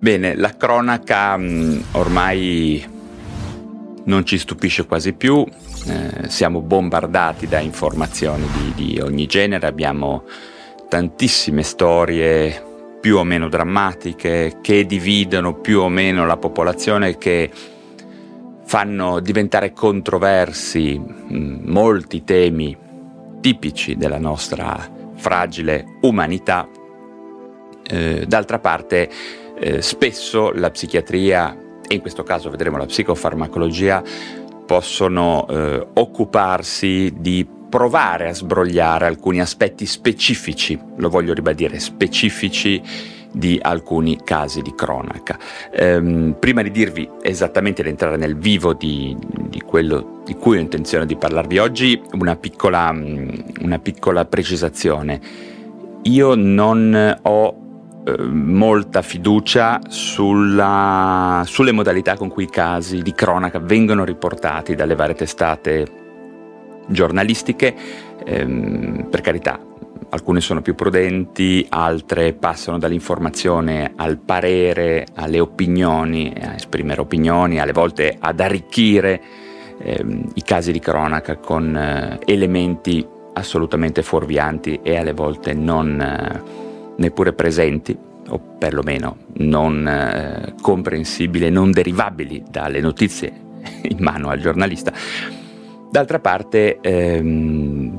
Bene, la cronaca mh, ormai non ci stupisce quasi più, eh, siamo bombardati da informazioni di, di ogni genere, abbiamo tantissime storie più o meno drammatiche che dividono più o meno la popolazione, che fanno diventare controversi mh, molti temi tipici della nostra fragile umanità. Eh, d'altra parte, eh, spesso la psichiatria, e in questo caso vedremo la psicofarmacologia, possono eh, occuparsi di provare a sbrogliare alcuni aspetti specifici, lo voglio ribadire, specifici di alcuni casi di cronaca. Ehm, prima di dirvi esattamente di entrare nel vivo di, di, quello di cui ho intenzione di parlarvi oggi, una piccola, una piccola precisazione. Io non ho molta fiducia sulla, sulle modalità con cui i casi di cronaca vengono riportati dalle varie testate giornalistiche. Ehm, per carità, alcune sono più prudenti, altre passano dall'informazione al parere, alle opinioni, a esprimere opinioni, alle volte ad arricchire ehm, i casi di cronaca con eh, elementi assolutamente fuorvianti e alle volte non... Eh, neppure presenti, o perlomeno non eh, comprensibili, non derivabili dalle notizie in mano al giornalista. D'altra parte ehm,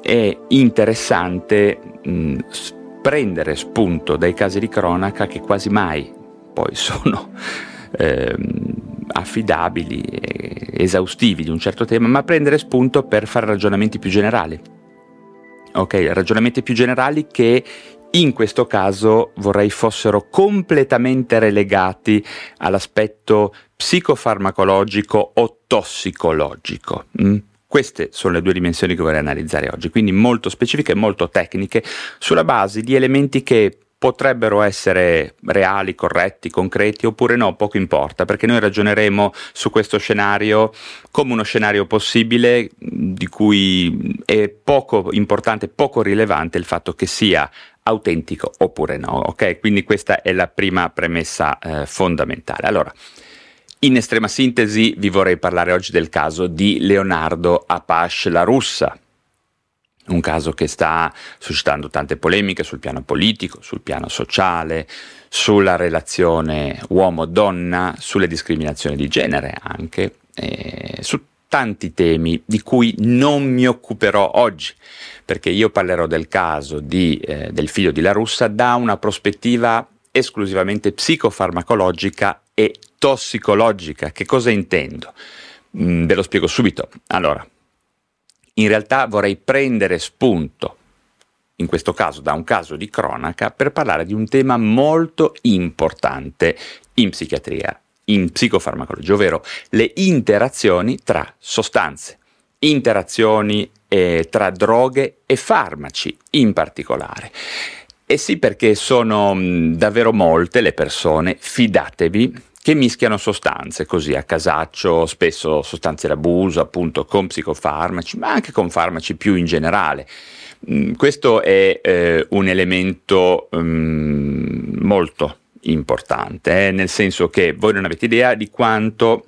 è interessante mh, prendere spunto dai casi di cronaca che quasi mai poi sono ehm, affidabili, esaustivi di un certo tema, ma prendere spunto per fare ragionamenti più generali. Ok, ragionamenti più generali che in questo caso vorrei fossero completamente relegati all'aspetto psicofarmacologico o tossicologico. Mm? Queste sono le due dimensioni che vorrei analizzare oggi, quindi molto specifiche e molto tecniche, sulla base di elementi che potrebbero essere reali, corretti, concreti oppure no, poco importa, perché noi ragioneremo su questo scenario come uno scenario possibile di cui è poco importante, poco rilevante il fatto che sia autentico oppure no, ok? Quindi questa è la prima premessa eh, fondamentale. Allora, in estrema sintesi vi vorrei parlare oggi del caso di Leonardo Apache la russa, un caso che sta suscitando tante polemiche sul piano politico, sul piano sociale, sulla relazione uomo-donna, sulle discriminazioni di genere anche, eh, su tanti temi di cui non mi occuperò oggi, perché io parlerò del caso di, eh, del figlio di La Russa da una prospettiva esclusivamente psicofarmacologica e tossicologica. Che cosa intendo? Mm, ve lo spiego subito. Allora, in realtà vorrei prendere spunto, in questo caso da un caso di cronaca, per parlare di un tema molto importante in psichiatria in psicofarmacologia, ovvero le interazioni tra sostanze, interazioni eh, tra droghe e farmaci in particolare. E sì, perché sono mh, davvero molte le persone, fidatevi, che mischiano sostanze così a casaccio, spesso sostanze d'abuso, appunto con psicofarmaci, ma anche con farmaci più in generale. Mm, questo è eh, un elemento um, molto importante, eh, nel senso che voi non avete idea di quanto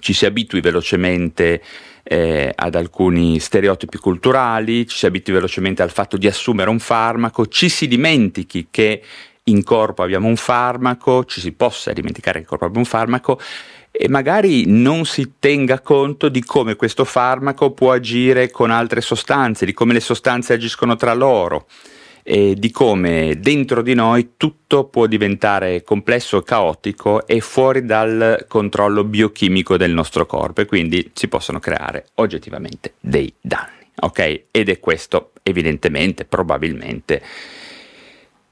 ci si abitui velocemente eh, ad alcuni stereotipi culturali, ci si abitui velocemente al fatto di assumere un farmaco, ci si dimentichi che in corpo abbiamo un farmaco, ci si possa dimenticare che in corpo abbiamo un farmaco e magari non si tenga conto di come questo farmaco può agire con altre sostanze, di come le sostanze agiscono tra loro e di come dentro di noi tutto può diventare complesso caotico e fuori dal controllo biochimico del nostro corpo e quindi si possono creare oggettivamente dei danni. Ok? Ed è questo evidentemente, probabilmente,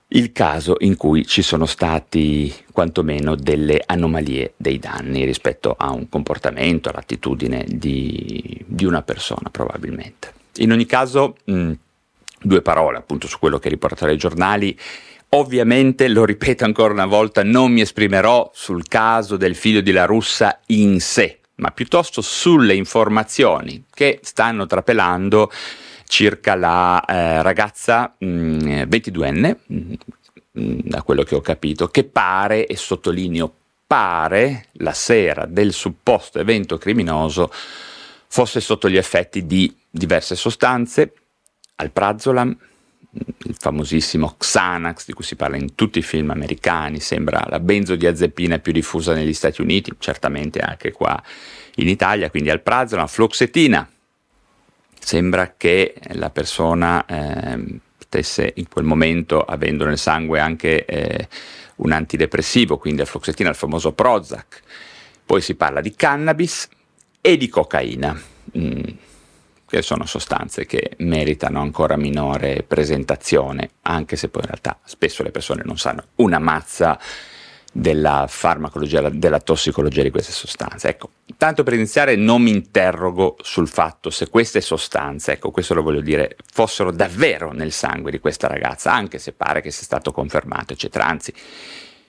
il caso in cui ci sono stati quantomeno delle anomalie dei danni rispetto a un comportamento, all'attitudine di, di una persona probabilmente. In ogni caso, mh, due parole appunto su quello che riportano i giornali. Ovviamente, lo ripeto ancora una volta, non mi esprimerò sul caso del figlio di La Russa in sé, ma piuttosto sulle informazioni che stanno trapelando circa la eh, ragazza mh, 22enne, mh, da quello che ho capito, che pare, e sottolineo pare, la sera del supposto evento criminoso fosse sotto gli effetti di diverse sostanze, alprazolam, il famosissimo Xanax di cui si parla in tutti i film americani, sembra la benzodiazepina più diffusa negli Stati Uniti, certamente anche qua in Italia, quindi alprazolam, floxetina. Sembra che la persona eh, stesse in quel momento avendo nel sangue anche eh, un antidepressivo, quindi la floxetina, il famoso Prozac. Poi si parla di cannabis e di cocaina. Mm che sono sostanze che meritano ancora minore presentazione, anche se poi in realtà spesso le persone non sanno una mazza della farmacologia, della tossicologia di queste sostanze. Ecco, tanto per iniziare non mi interrogo sul fatto se queste sostanze, ecco questo lo voglio dire, fossero davvero nel sangue di questa ragazza, anche se pare che sia stato confermato, eccetera. Anzi,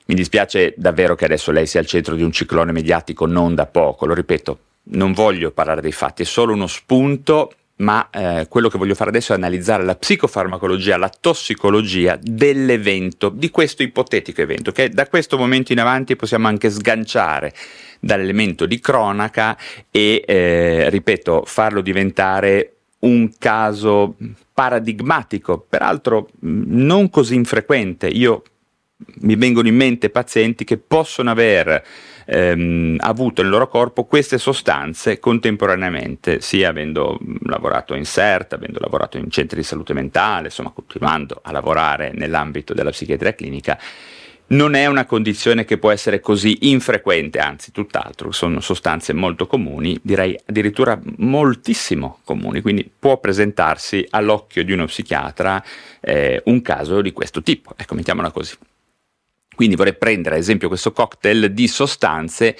mi dispiace davvero che adesso lei sia al centro di un ciclone mediatico non da poco, lo ripeto, non voglio parlare dei fatti, è solo uno spunto, ma eh, quello che voglio fare adesso è analizzare la psicofarmacologia, la tossicologia dell'evento, di questo ipotetico evento, che da questo momento in avanti possiamo anche sganciare dall'elemento di cronaca e, eh, ripeto, farlo diventare un caso paradigmatico, peraltro non così infrequente. Io mi vengono in mente pazienti che possono aver ehm, avuto nel loro corpo queste sostanze contemporaneamente, sia avendo lavorato in CERT, avendo lavorato in centri di salute mentale, insomma continuando a lavorare nell'ambito della psichiatria clinica, non è una condizione che può essere così infrequente, anzi tutt'altro, sono sostanze molto comuni, direi addirittura moltissimo comuni, quindi può presentarsi all'occhio di uno psichiatra eh, un caso di questo tipo, ecco, mettiamola così. Quindi vorrei prendere ad esempio questo cocktail di sostanze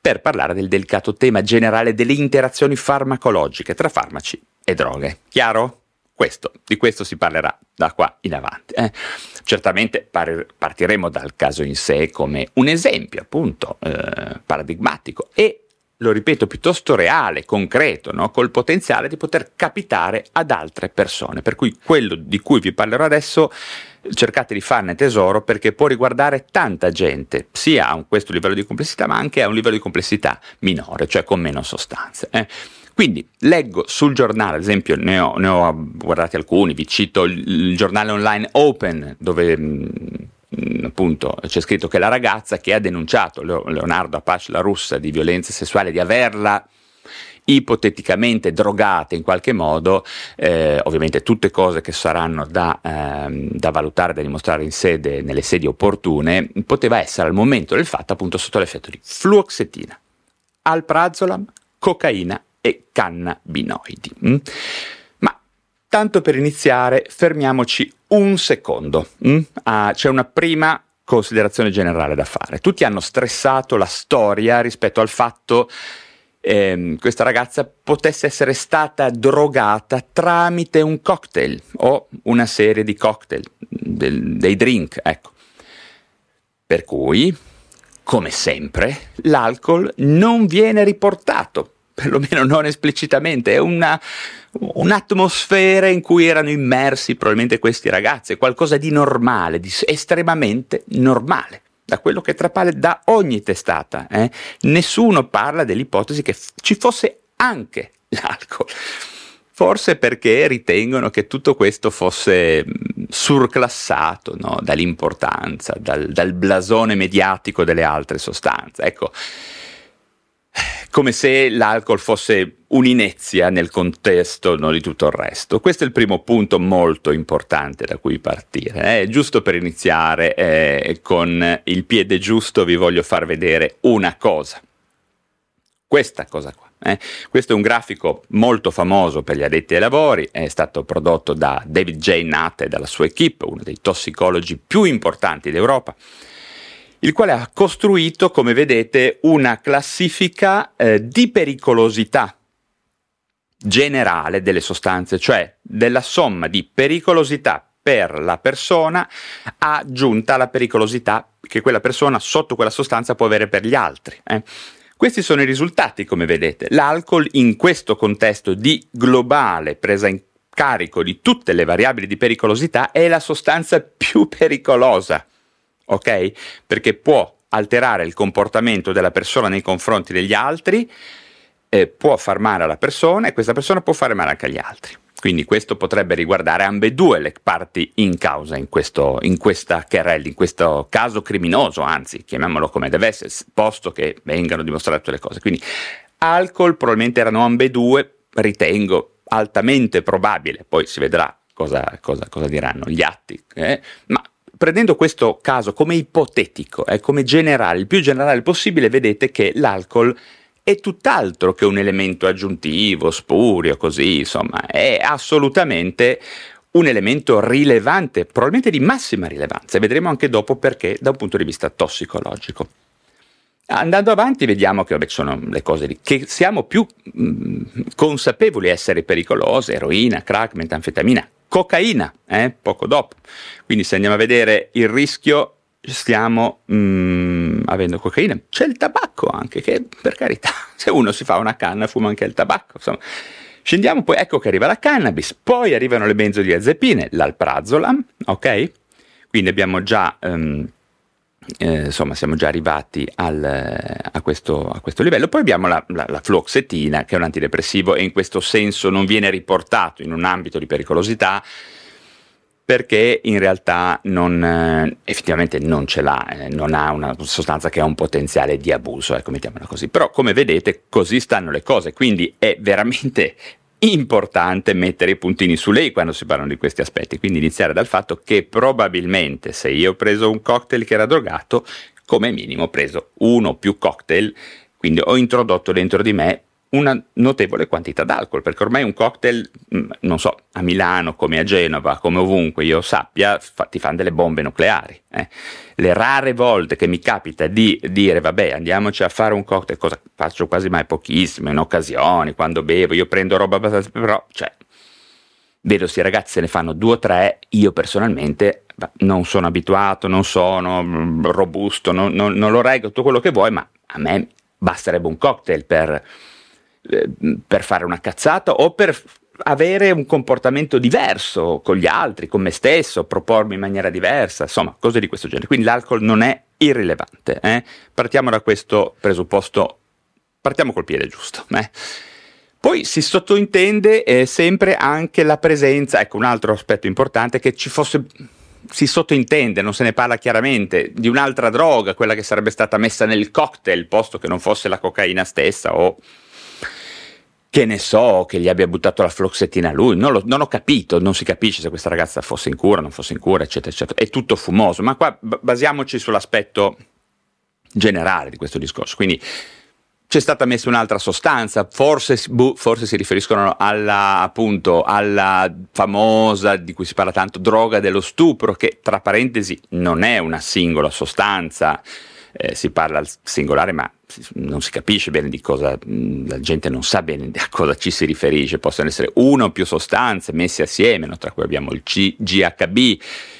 per parlare del delicato tema generale delle interazioni farmacologiche tra farmaci e droghe. Chiaro? Questo, di questo si parlerà da qua in avanti. Eh. Certamente par- partiremo dal caso in sé come un esempio appunto eh, paradigmatico e lo ripeto, piuttosto reale, concreto, no? col potenziale di poter capitare ad altre persone. Per cui quello di cui vi parlerò adesso cercate di farne tesoro perché può riguardare tanta gente, sia a questo livello di complessità ma anche a un livello di complessità minore, cioè con meno sostanze. Eh. Quindi leggo sul giornale, ad esempio ne ho, ne ho guardati alcuni, vi cito il, il giornale online Open dove appunto c'è scritto che la ragazza che ha denunciato Leonardo Apache, la russa, di violenza sessuale, di averla ipoteticamente drogate in qualche modo, eh, ovviamente tutte cose che saranno da, ehm, da, valutare, da dimostrare in sede, nelle sedi opportune, poteva essere al momento del fatto appunto sotto l'effetto di fluoxetina, alprazolam, cocaina e cannabinoidi. Mm? Tanto per iniziare, fermiamoci un secondo. Mm? Ah, c'è una prima considerazione generale da fare. Tutti hanno stressato la storia rispetto al fatto ehm, questa ragazza potesse essere stata drogata tramite un cocktail o una serie di cocktail, del, dei drink, ecco. Per cui, come sempre, l'alcol non viene riportato, perlomeno non esplicitamente, è una, un'atmosfera in cui erano immersi probabilmente questi ragazzi, qualcosa di normale, di estremamente normale da quello che trapale da ogni testata. Eh? Nessuno parla dell'ipotesi che f- ci fosse anche l'alcol. Forse perché ritengono che tutto questo fosse surclassato no? dall'importanza, dal, dal blasone mediatico delle altre sostanze. Ecco, come se l'alcol fosse un'inezia nel contesto no, di tutto il resto. Questo è il primo punto molto importante da cui partire. Eh. Giusto per iniziare eh, con il piede giusto vi voglio far vedere una cosa. Questa cosa qua. Eh. Questo è un grafico molto famoso per gli addetti ai lavori, è stato prodotto da David J. Nutt e dalla sua equipe, uno dei tossicologi più importanti d'Europa il quale ha costruito, come vedete, una classifica eh, di pericolosità generale delle sostanze, cioè della somma di pericolosità per la persona aggiunta alla pericolosità che quella persona sotto quella sostanza può avere per gli altri. Eh. Questi sono i risultati, come vedete. L'alcol in questo contesto di globale presa in carico di tutte le variabili di pericolosità è la sostanza più pericolosa ok? Perché può alterare il comportamento della persona nei confronti degli altri, eh, può far male alla persona e questa persona può fare male anche agli altri. Quindi questo potrebbe riguardare ambedue le parti in causa in, questo, in questa querella, in questo caso criminoso, anzi, chiamiamolo come deve essere, posto che vengano dimostrate tutte le cose. Quindi alcol probabilmente erano ambedue, ritengo altamente probabile, poi si vedrà cosa, cosa, cosa diranno gli atti, eh? ma prendendo questo caso come ipotetico, eh, come generale, il più generale possibile, vedete che l'alcol è tutt'altro che un elemento aggiuntivo, spurio, così, insomma, è assolutamente un elemento rilevante, probabilmente di massima rilevanza, e vedremo anche dopo perché da un punto di vista tossicologico. Andando avanti vediamo che vabbè, sono le cose lì, che siamo più mh, mm, consapevoli essere pericolose, eroina, crack, metanfetamina, cocaina, eh, poco dopo. Quindi se andiamo a vedere il rischio, stiamo mm, avendo cocaina. C'è il tabacco anche, che per carità, se uno si fa una canna fuma anche il tabacco. Insomma. Scendiamo poi, ecco che arriva la cannabis, poi arrivano le benzodiazepine, l'alprazolam, ok? Quindi abbiamo già... Um, eh, insomma siamo già arrivati al, a, questo, a, questo, livello. Poi abbiamo la, la, la, fluoxetina, che è un antidepressivo e in questo senso non viene riportato in un ambito di pericolosità perché in realtà non, eh, effettivamente non ce l'ha, eh, non ha una sostanza che ha un potenziale di abuso, ecco, mettiamola così. Però come vedete così stanno le cose, quindi è veramente importante mettere i puntini su lei quando si parlano di questi aspetti, quindi iniziare dal fatto che probabilmente se io ho preso un cocktail che era drogato, come minimo ho preso uno o più cocktail, quindi ho introdotto dentro di me una notevole quantità d'alcol, perché ormai un cocktail, mm, non so, a Milano come a Genova, come ovunque io sappia, fa, ti fanno delle bombe nucleari. Eh. Le rare volte che mi capita di dire, vabbè, andiamoci a fare un cocktail, cosa faccio quasi mai pochissimo, in occasioni, quando bevo, io prendo roba abbastanza, però, cioè, vedo se i ragazzi se ne fanno due o tre, io personalmente non sono abituato, non sono mm, robusto, non, non, non lo reggo tutto quello che vuoi, ma a me basterebbe un cocktail per eh, per fare una cazzata o per avere un comportamento diverso con gli altri, con me stesso, propormi in maniera diversa, insomma, cose di questo genere. Quindi l'alcol non è irrilevante. Eh? Partiamo da questo presupposto, partiamo col piede giusto. Eh? Poi si sottointende eh, sempre anche la presenza, ecco un altro aspetto importante, che ci fosse si sottointende, non se ne parla chiaramente, di un'altra droga, quella che sarebbe stata messa nel cocktail, posto che non fosse la cocaina stessa o che ne so, che gli abbia buttato la floxetina a lui, non, lo, non, ho capito, non si capisce se questa ragazza fosse in cura, non fosse in cura, eccetera, eccetera. È tutto fumoso, ma qua basiamoci sull'aspetto generale di questo discorso. Quindi c'è stata messa un'altra sostanza, forse, boh, forse si riferiscono alla, appunto, alla famosa, di cui si parla tanto, droga dello stupro, che tra parentesi non è una singola sostanza, eh, si parla al singolare, ma non si capisce bene di cosa, la gente non sa bene a cosa ci si riferisce, possono essere una o più sostanze messe assieme, no? tra cui abbiamo il GHB,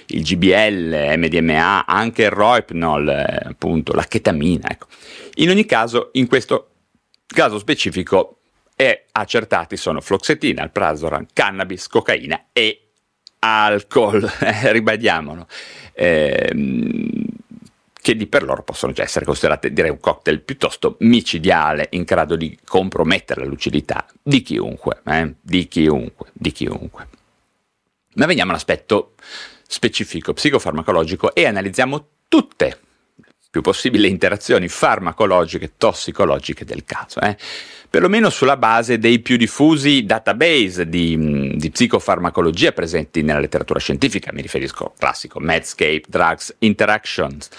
il GBL, MDMA, anche il Roipnol, eh, appunto, la chetamina. Ecco. In ogni caso, in questo caso specifico, è accertati sono floxetina, alprazolam, cannabis, cocaina e alcol, eh, ribadiamolo. Eh, che di per loro possono già essere considerate direi un cocktail piuttosto micidiale in grado di compromettere la lucidità di chiunque, eh? di chiunque, di chiunque. Ma veniamo all'aspetto specifico psicofarmacologico e analizziamo tutte più possibili interazioni farmacologiche, tossicologiche del caso. Eh? perlomeno sulla base dei più diffusi database di, di psicofarmacologia presenti nella letteratura scientifica, mi riferisco al classico Medscape, Drugs Interactions,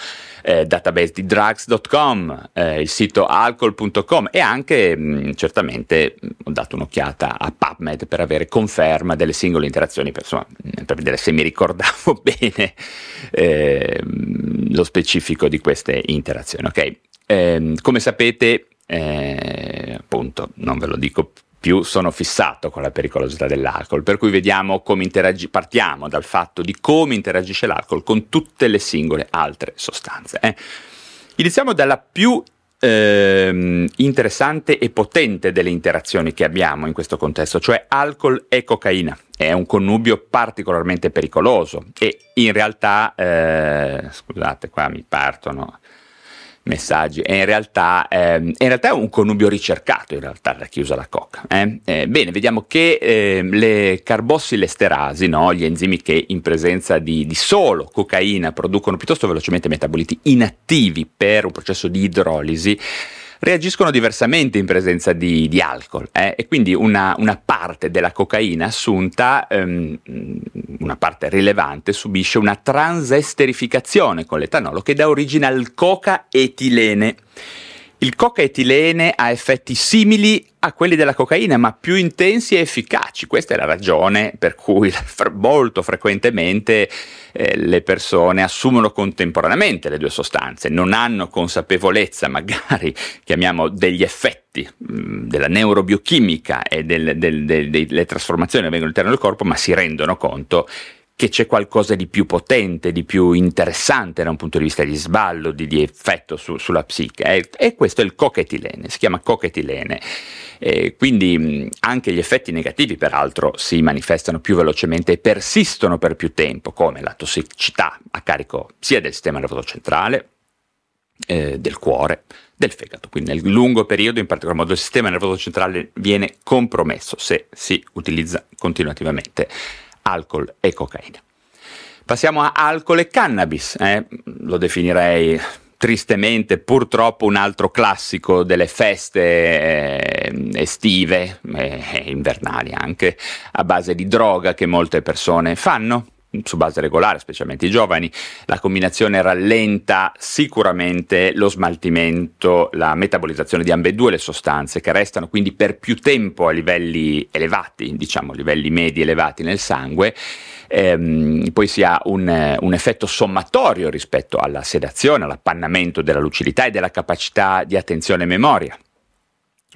eh, database di drugs.com, eh, il sito alcol.com e anche mh, certamente mh, ho dato un'occhiata a PubMed per avere conferma delle singole interazioni, per, insomma, per vedere se mi ricordavo bene eh, lo specifico di queste interazioni. Okay? Ehm, come sapete, eh, appunto, non ve lo dico più sono fissato con la pericolosità dell'alcol, per cui vediamo come interagisce, partiamo dal fatto di come interagisce l'alcol con tutte le singole altre sostanze. Eh. Iniziamo dalla più eh, interessante e potente delle interazioni che abbiamo in questo contesto, cioè alcol e cocaina. È un connubio particolarmente pericoloso e in realtà, eh, scusate, qua mi partono messaggi. E in realtà, eh, in realtà, è un connubio ricercato, in realtà, da chi usa la coca. Eh? Eh, bene, vediamo che ehm, le carbossilesterasi, no? gli enzimi che in presenza di, di, solo cocaina producono piuttosto velocemente metaboliti inattivi per un processo di idrolisi, reagiscono diversamente in presenza di, di alcol eh? e quindi una, una, parte della cocaina assunta, ehm, una parte rilevante, subisce una transesterificazione con l'etanolo che dà origine al coca-etilene. Il coca-etilene ha effetti simili a quelli della cocaina, ma più intensi e efficaci. Questa è la ragione per cui molto frequentemente eh, le persone assumono contemporaneamente le due sostanze, non hanno consapevolezza, magari chiamiamo degli effetti mm, della neurobiochimica e del, del, del, delle trasformazioni che avvengono all'interno del corpo, ma si rendono conto che c'è qualcosa di più potente, di più interessante da un punto di vista di sballo, di, di effetto su, sulla psiche. E, e, questo è il cochetilene, si chiama cochetilene. E quindi anche gli effetti negativi, peraltro, si manifestano più velocemente e persistono per più tempo, come la tossicità a carico sia del sistema nervoso centrale, eh, del cuore, del fegato. Quindi nel lungo periodo, in particolar modo, il sistema nervoso centrale viene compromesso se si utilizza continuativamente alcol e cocaina. Passiamo a alcol e cannabis, eh? lo definirei tristemente purtroppo un altro classico delle feste eh, estive e eh, invernali anche a base di droga che molte persone fanno su base regolare, specialmente i giovani, la combinazione rallenta sicuramente lo smaltimento, la metabolizzazione di ambedue le sostanze che restano quindi per più tempo a livelli elevati, diciamo livelli medi elevati nel sangue. Ehm, poi si ha un, un, effetto sommatorio rispetto alla sedazione, all'appannamento della lucidità e della capacità di attenzione e memoria.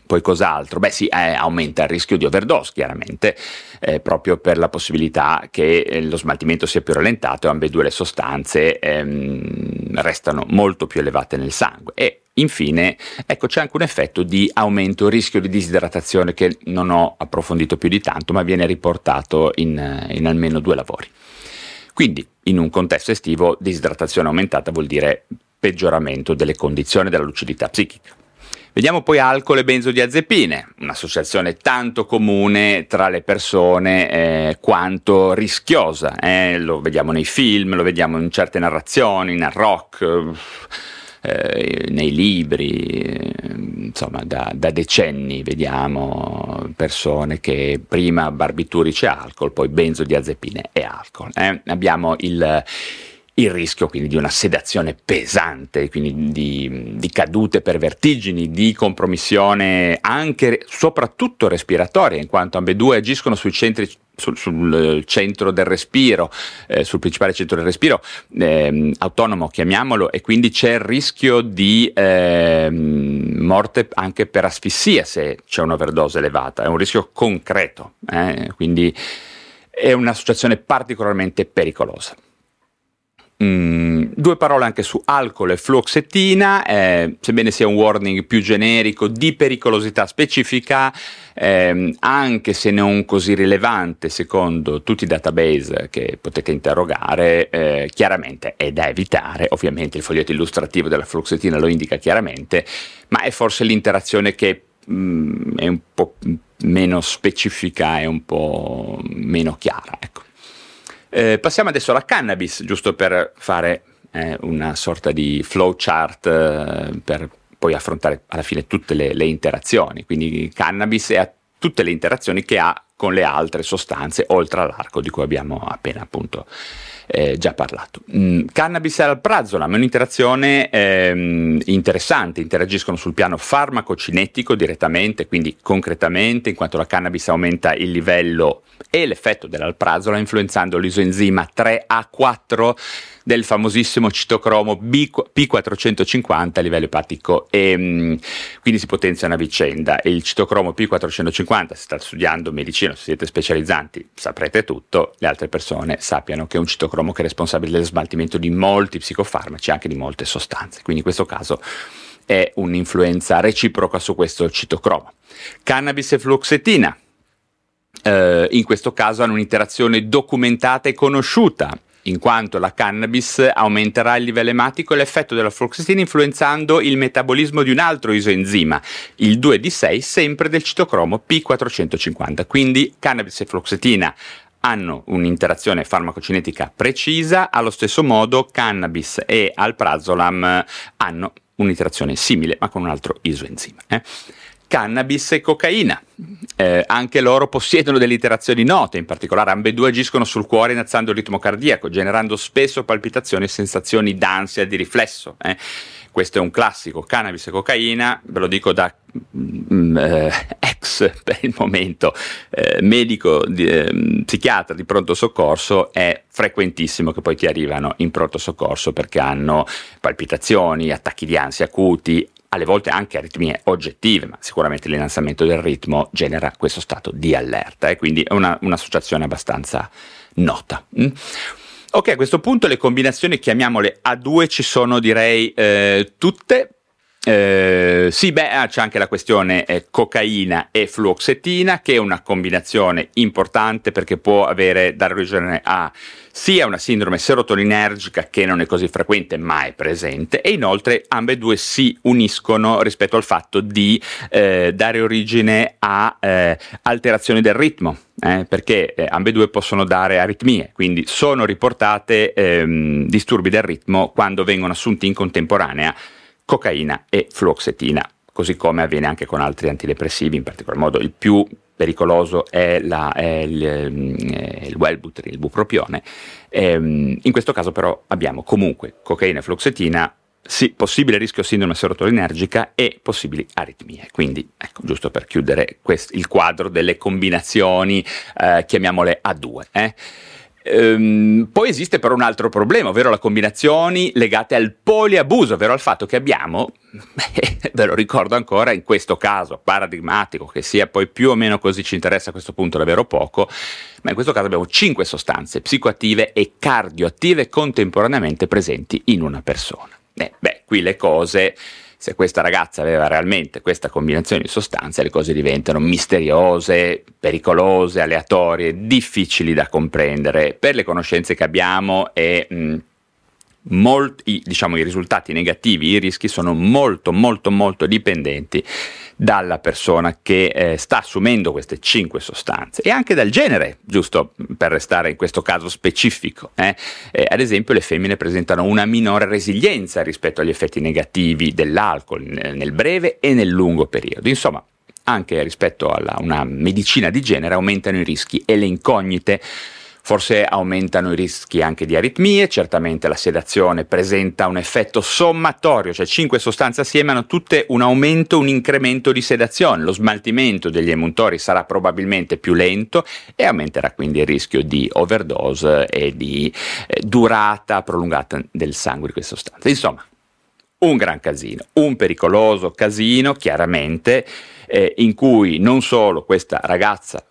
Poi cos'altro? Beh sì, eh, aumenta il rischio di overdose chiaramente, eh, proprio per la possibilità che eh, lo smaltimento sia più rallentato e ambedue le sostanze ehm, restano molto più elevate nel sangue. E infine, ecco, c'è anche un effetto di aumento rischio di disidratazione che non ho approfondito più di tanto, ma viene riportato in, in almeno due lavori. Quindi, in un contesto estivo, disidratazione aumentata vuol dire peggioramento delle condizioni della lucidità psichica. Vediamo poi alcol e benzodiazepine, un'associazione tanto comune tra le persone eh, quanto rischiosa. Eh? Lo vediamo nei film, lo vediamo in certe narrazioni, nel rock. Eh, nei libri, insomma da, da, decenni vediamo persone che prima barbiturici e alcol, poi benzodiazepine e alcol. Eh. Abbiamo il, il rischio quindi di una sedazione pesante, quindi di, di, cadute per vertigini, di compromissione anche soprattutto respiratoria, in quanto ambedue agiscono sui centri sul, sul, centro del respiro, eh, sul principale centro del respiro, eh, autonomo chiamiamolo, e quindi c'è il rischio di eh, morte anche per asfissia se c'è un'overdose elevata, è un rischio concreto, eh, quindi è una situazione particolarmente pericolosa. Mm, due parole anche su alcol e fluoxetina, eh, sebbene sia un warning più generico di pericolosità specifica, eh, anche se non così rilevante secondo tutti i database che potete interrogare, eh, chiaramente è da evitare, ovviamente il foglietto illustrativo della fluoxetina lo indica chiaramente, ma è forse l'interazione che mm, è un po' meno specifica e un po' meno chiara. Ecco. Eh, passiamo adesso alla cannabis, giusto per fare eh, una sorta di flowchart eh, per poi affrontare alla fine tutte le, le interazioni, quindi cannabis e tutte le interazioni che ha con le altre sostanze oltre all'arco di cui abbiamo appena appunto eh, già parlato. Mm, cannabis e alprazolam è un'interazione ehm, interessante, interagiscono sul piano farmacocinetico direttamente, quindi concretamente, in quanto la cannabis aumenta il livello e l'effetto dell'alprazolam influenzando l'isoenzima 3A4 del famosissimo citocromo P450 a livello epatico e mm, quindi si potenziano a vicenda. Il citocromo P450, se state studiando medicina, se siete specializzanti, saprete tutto, le altre persone sappiano che un citocromo che è responsabile dello smaltimento di molti psicofarmaci, anche di molte sostanze. Quindi in questo caso è un'influenza reciproca su questo citocromo. Cannabis e fluoxetina. Eh, in questo caso hanno un'interazione documentata e conosciuta in quanto la cannabis aumenterà il livello ematico e l'effetto della fluoxetina influenzando il metabolismo di un altro isoenzima, il 2D6, sempre del citocromo P450. Quindi cannabis e fluoxetina hanno un'interazione farmacocinetica precisa, allo stesso modo cannabis e alprazolam hanno un'interazione simile ma con un altro isoenzima. Eh? cannabis e cocaina. Eh, anche loro possiedono delle interazioni note, in particolare ambedue agiscono sul cuore innalzando il ritmo cardiaco, generando spesso palpitazioni e sensazioni d'ansia di riflesso. Eh. Questo è un classico, cannabis e cocaina, ve lo dico da mm, eh, ex per il momento eh, medico, di, eh, psichiatra di pronto soccorso, è frequentissimo che poi ti arrivano in pronto soccorso perché hanno palpitazioni, attacchi di ansia acuti, alle volte anche aritmie oggettive, ma sicuramente l'innalzamento del ritmo genera questo stato di allerta e quindi è una, un'associazione abbastanza nota. Mm? Ok, a questo punto le combinazioni, chiamiamole A2, ci sono direi eh, tutte. Eh, sì, beh, ah, c'è anche la questione eh, cocaina e fluoxetina, che è una combinazione importante perché può avere, dare origine a sia una sindrome serotoninergica che non è così frequente ma è presente e inoltre ambedue si uniscono rispetto al fatto di eh, dare origine a eh, alterazioni del ritmo. Eh, perché eh, ambedue possono dare aritmie, quindi sono riportate ehm, disturbi del ritmo quando vengono assunti in contemporanea cocaina e fluoxetina, così come avviene anche con altri antidepressivi, in particolar modo il più pericoloso è, la, è il, ehm, il Wellbutrin, il bupropione. Ehm, in questo caso però abbiamo comunque cocaina e fluoxetina, sì, possibile rischio sindrome serotoninergica e possibili aritmie. Quindi, ecco, giusto per chiudere quest- il quadro delle combinazioni, eh, chiamiamole A2. Eh. Ehm, poi esiste però un altro problema, ovvero le combinazioni legate al poliabuso, ovvero al fatto che abbiamo, ve lo ricordo ancora, in questo caso paradigmatico, che sia poi più o meno così ci interessa a questo punto davvero poco, ma in questo caso abbiamo cinque sostanze psicoattive e cardioattive contemporaneamente presenti in una persona. Eh, beh, qui le cose se questa ragazza aveva realmente questa combinazione di sostanze, le cose diventano misteriose, pericolose, aleatorie, difficili da comprendere. Per le conoscenze che abbiamo e mh, molti, diciamo, i risultati negativi, i rischi sono molto molto molto dipendenti dalla persona che eh, sta assumendo queste cinque sostanze e anche dal genere, giusto per restare in questo caso specifico. Eh? Eh, ad esempio le femmine presentano una minore resilienza rispetto agli effetti negativi dell'alcol nel, breve e nel lungo periodo. Insomma, anche rispetto a una medicina di genere aumentano i rischi e le incognite Forse aumentano i rischi anche di aritmie, certamente la sedazione presenta un effetto sommatorio, cioè cinque sostanze assieme hanno tutte un aumento, un incremento di sedazione, lo smaltimento degli emuntori sarà probabilmente più lento e aumenterà quindi il rischio di overdose e di eh, durata prolungata del sangue di queste sostanze. Insomma, un gran casino, un pericoloso casino chiaramente eh, in cui non solo questa ragazza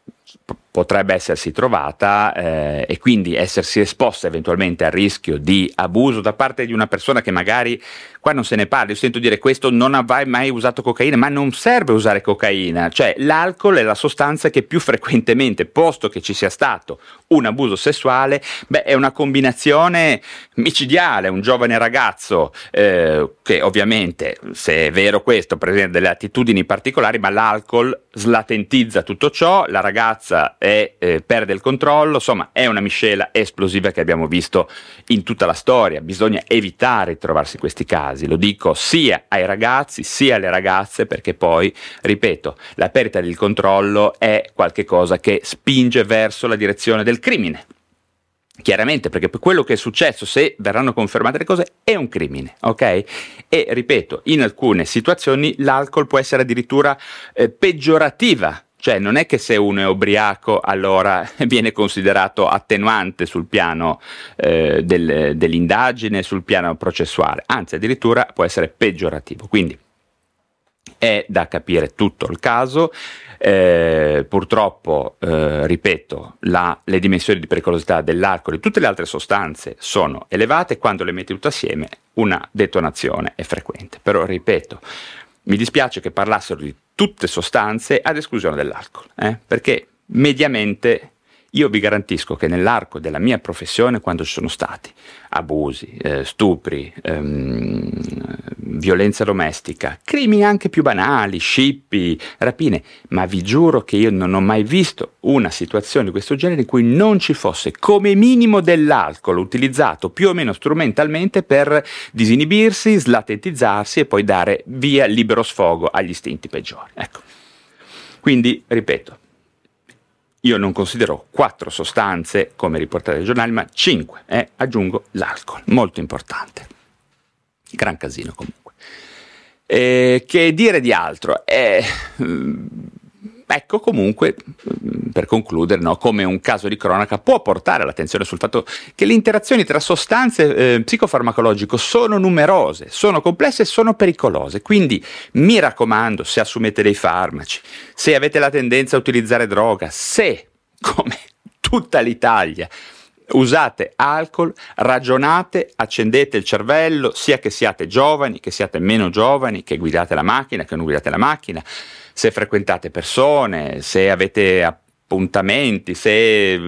potrebbe essersi trovata eh, e quindi essersi esposta eventualmente al rischio di abuso da parte di una persona che magari qua non se ne parla, io sento dire questo non avrai mai usato cocaina, ma non serve usare cocaina, cioè l'alcol è la sostanza che più frequentemente, posto che ci sia stato un abuso sessuale, beh è una combinazione micidiale, un giovane ragazzo eh, che ovviamente, se è vero questo, presenta delle attitudini particolari, ma l'alcol slatentizza tutto ciò, la ragazza è, eh, perde il controllo, insomma è una miscela esplosiva che abbiamo visto in tutta la storia, bisogna evitare di trovarsi questi casi casi, lo dico sia ai ragazzi sia alle ragazze perché poi, ripeto, la perdita del controllo è qualcosa che spinge verso la direzione del crimine. Chiaramente, perché per quello che è successo, se verranno confermate le cose, è un crimine, ok? E ripeto, in alcune situazioni l'alcol può essere addirittura eh, peggiorativa cioè non è che se uno è ubriaco allora viene considerato attenuante sul piano eh, del, dell'indagine, sul piano processuale, anzi addirittura può essere peggiorativo. Quindi è da capire tutto il caso. Eh, purtroppo, eh, ripeto, la, le dimensioni di pericolosità dell'alcol e tutte le altre sostanze sono elevate quando le metti tutte assieme una detonazione è frequente. Però, ripeto, mi dispiace che parlassero di tutte sostanze ad esclusione dell'alcol, eh? perché mediamente io vi garantisco che nell'arco della mia professione, quando ci sono stati abusi, eh, stupri, ehm, violenza domestica, crimini anche più banali, scippi, rapine, ma vi giuro che io non ho mai visto una situazione di questo genere in cui non ci fosse come minimo dell'alcol utilizzato più o meno strumentalmente per disinibirsi, slatentizzarsi e poi dare via libero sfogo agli istinti peggiori. Ecco. Quindi, ripeto, io non considero quattro sostanze come riportate dai giornali, ma cinque. Eh? Aggiungo l'alcol, molto importante. Gran casino comunque. Eh, che dire di altro? Eh, Ecco comunque, mm, per concludere, no, come un caso di cronaca può portare l'attenzione sul fatto che le interazioni tra sostanze eh, psicofarmacologiche sono numerose, sono complesse e sono pericolose. Quindi mi raccomando, se assumete dei farmaci, se avete la tendenza a utilizzare droga, se, come tutta l'Italia, usate alcol, ragionate, accendete il cervello, sia che siate giovani, che siate meno giovani, che guidate la macchina, che non guidate la macchina se frequentate persone, se avete appuntamenti, se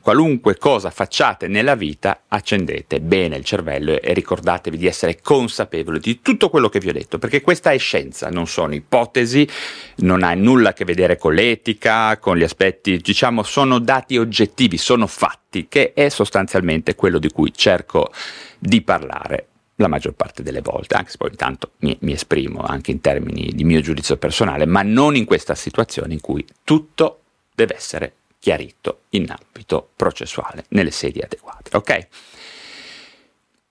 qualunque cosa facciate nella vita, accendete bene il cervello e ricordatevi di essere consapevoli di tutto quello che vi ho detto, perché questa è scienza, non sono ipotesi, non ha nulla a che vedere con l'etica, con gli aspetti, diciamo, sono dati oggettivi, sono fatti, che è sostanzialmente quello di cui cerco di parlare la maggior parte delle volte, anche se poi intanto mi, mi, esprimo anche in termini di mio giudizio personale, ma non in questa situazione in cui tutto deve essere chiarito in ambito processuale, nelle sedi adeguate. Ok?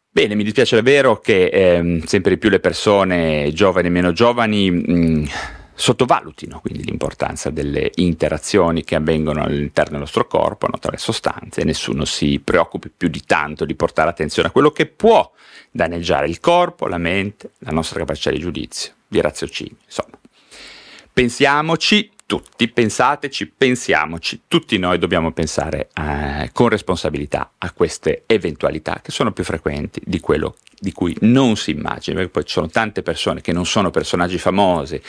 Bene, mi dispiace davvero che ehm, sempre di più le persone giovani e meno giovani mh, sottovalutino quindi l'importanza delle interazioni che avvengono all'interno del nostro corpo, no, tra le sostanze, e nessuno si preoccupi più di tanto di portare attenzione a quello che può danneggiare il corpo, la mente, la nostra capacità di giudizio, di raziocinio, insomma. Pensiamoci tutti, pensateci, pensiamoci, tutti noi dobbiamo pensare eh, con responsabilità a queste eventualità che sono più frequenti di quello di cui non si immagina, perché poi ci sono tante persone che non sono personaggi famosi,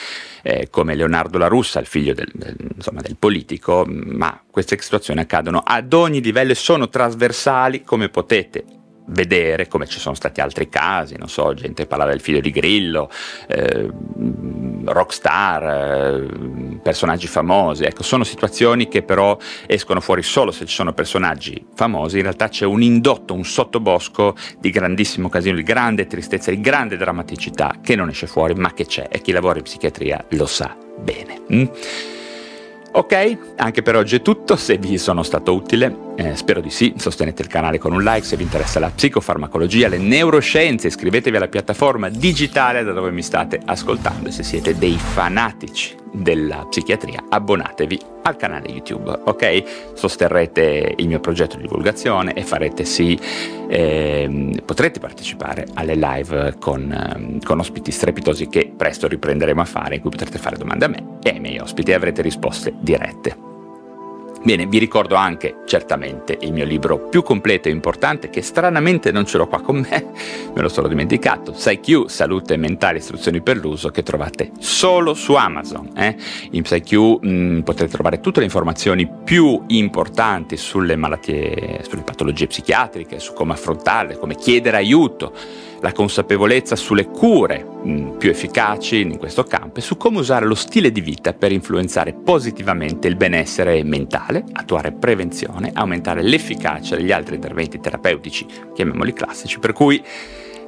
eh, come Leonardo La Russa, il figlio del, del, insomma, del politico, ma queste situazioni accadono ad ogni livello e sono trasversali, come potete vedere come ci sono stati altri casi, non so, gente parla del figlio di Grillo, eh, rockstar, eh, personaggi famosi, ecco, sono situazioni che però escono fuori solo se ci sono personaggi famosi, in realtà c'è un indotto, un sottobosco di grandissimo casino, di grande tristezza, di grande drammaticità che non esce fuori ma che c'è e chi lavora in psichiatria lo sa bene. Mm? Ok, anche per oggi è tutto, se vi sono stato utile, eh, spero di sì, sostenete il canale con un like, se vi interessa la psicofarmacologia, le neuroscienze, iscrivetevi alla piattaforma digitale da dove mi state ascoltando. E se siete dei fanatici della psichiatria abbonatevi al canale YouTube, ok? Sosterrete il mio progetto di divulgazione e farete sì, eh, potrete partecipare alle live con, eh, con ospiti strepitosi che presto riprenderemo a fare, in cui potrete fare domande a me e ai miei ospiti e avrete risposte dirette. Bene, vi ricordo anche certamente il mio libro più completo e importante che stranamente non ce l'ho qua con me, me lo sono dimenticato, PsyQ, Salute Mentale Istruzioni per l'uso, che trovate solo su Amazon. Eh? In PsyQ mh, mm, potrete trovare tutte le informazioni più importanti sulle malattie, sulle patologie psichiatriche, su come affrontarle, come chiedere aiuto la consapevolezza sulle cure mm, più efficaci in questo campo e su come usare lo stile di vita per influenzare positivamente il benessere mentale, attuare prevenzione, aumentare l'efficacia degli altri interventi terapeutici, chiamiamoli classici, per cui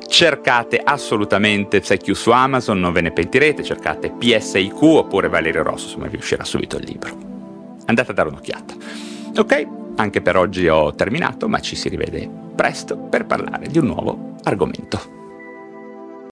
cercate assolutamente Secchio su Amazon, non ve ne pentirete, cercate PSIQ oppure Valerio Rosso, insomma vi uscirà subito il libro. Andate a dare un'occhiata. Ok, anche per oggi ho terminato, ma ci si rivede presto per parlare di un nuovo argomento.